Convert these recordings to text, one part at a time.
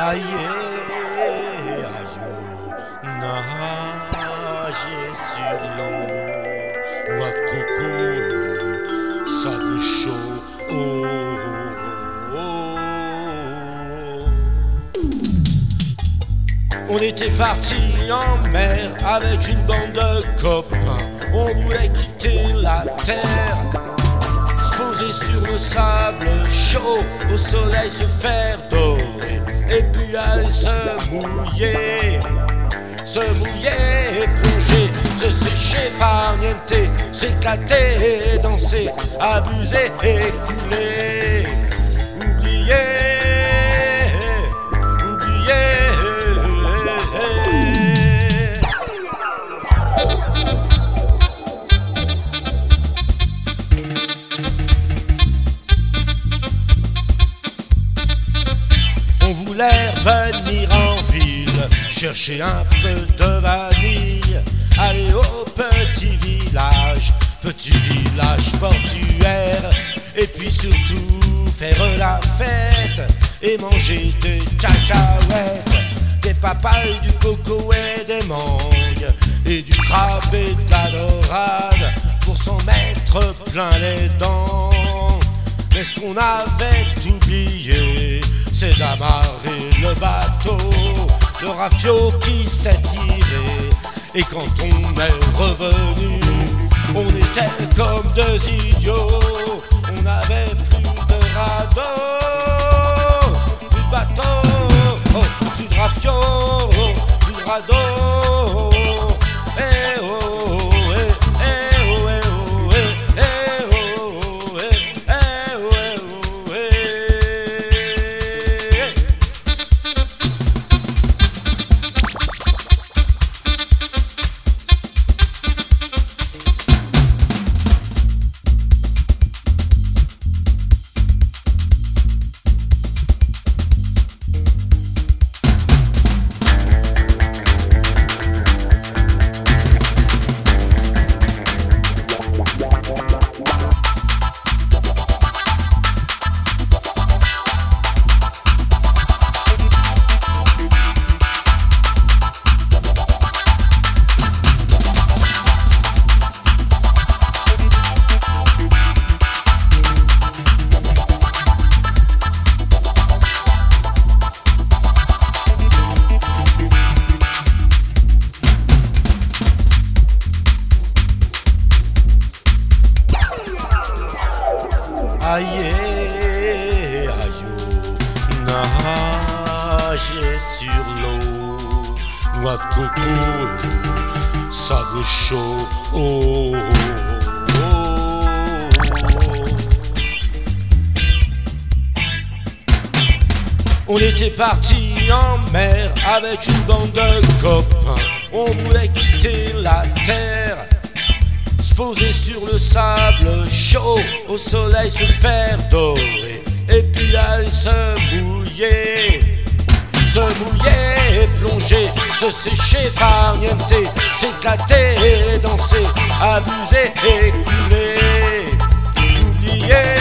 Aïe, aïe, nager sur l'eau, de coco, sable chaud, oh. On était parti en mer avec une bande de copains, on voulait quitter la terre se poser sur le sable chaud, au soleil se faire se mouiller, se mouiller et plonger, se sécher, farnienter, s'éclater, danser, abuser et couler, On voulait venir en ville, chercher un peu de vanille, aller au petit village, petit village portuaire, et puis surtout faire la fête et manger des cacahuètes, des papayes, du coco et des mangues, et du crabe et de la dorade, pour s'en mettre plein les dents. Mais ce qu'on avait oublié, c'est d'amarrer le bateau, le rafio qui s'est tiré. Et quand on est revenu, on était comme deux idiots. On n'avait plus de radeau, plus de bateau, oh, plus de rafio, plus de radeau. Aïe, aïe, nager sur l'eau, noix de coco, sable chaud, oh, oh, oh. On était parti en mer avec une bande de copains, on voulait quitter la terre se poser sur le sable chaud, au soleil se faire dorer, et puis aller se mouiller, se mouiller et plonger, se sécher, farnienter, s'éclater, danser, abuser et couler, oublier.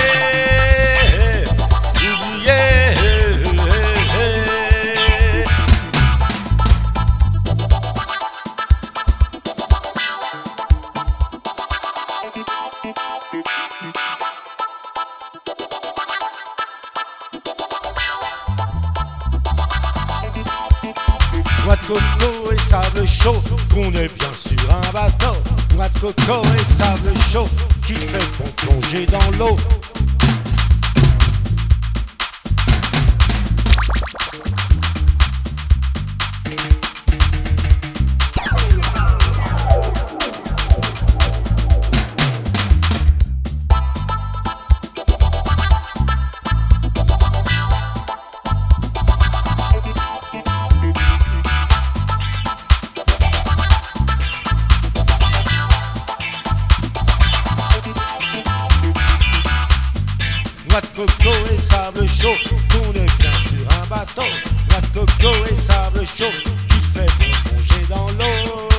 Noix coco et sable chaud, qu'on est bien sur un bateau. Noix coco et sable chaud, qui fait bon plonger dans l'eau. De coco et sable chaud, est bien sur un bateau. De coco et sable chaud, qui fait bon plonger dans l'eau.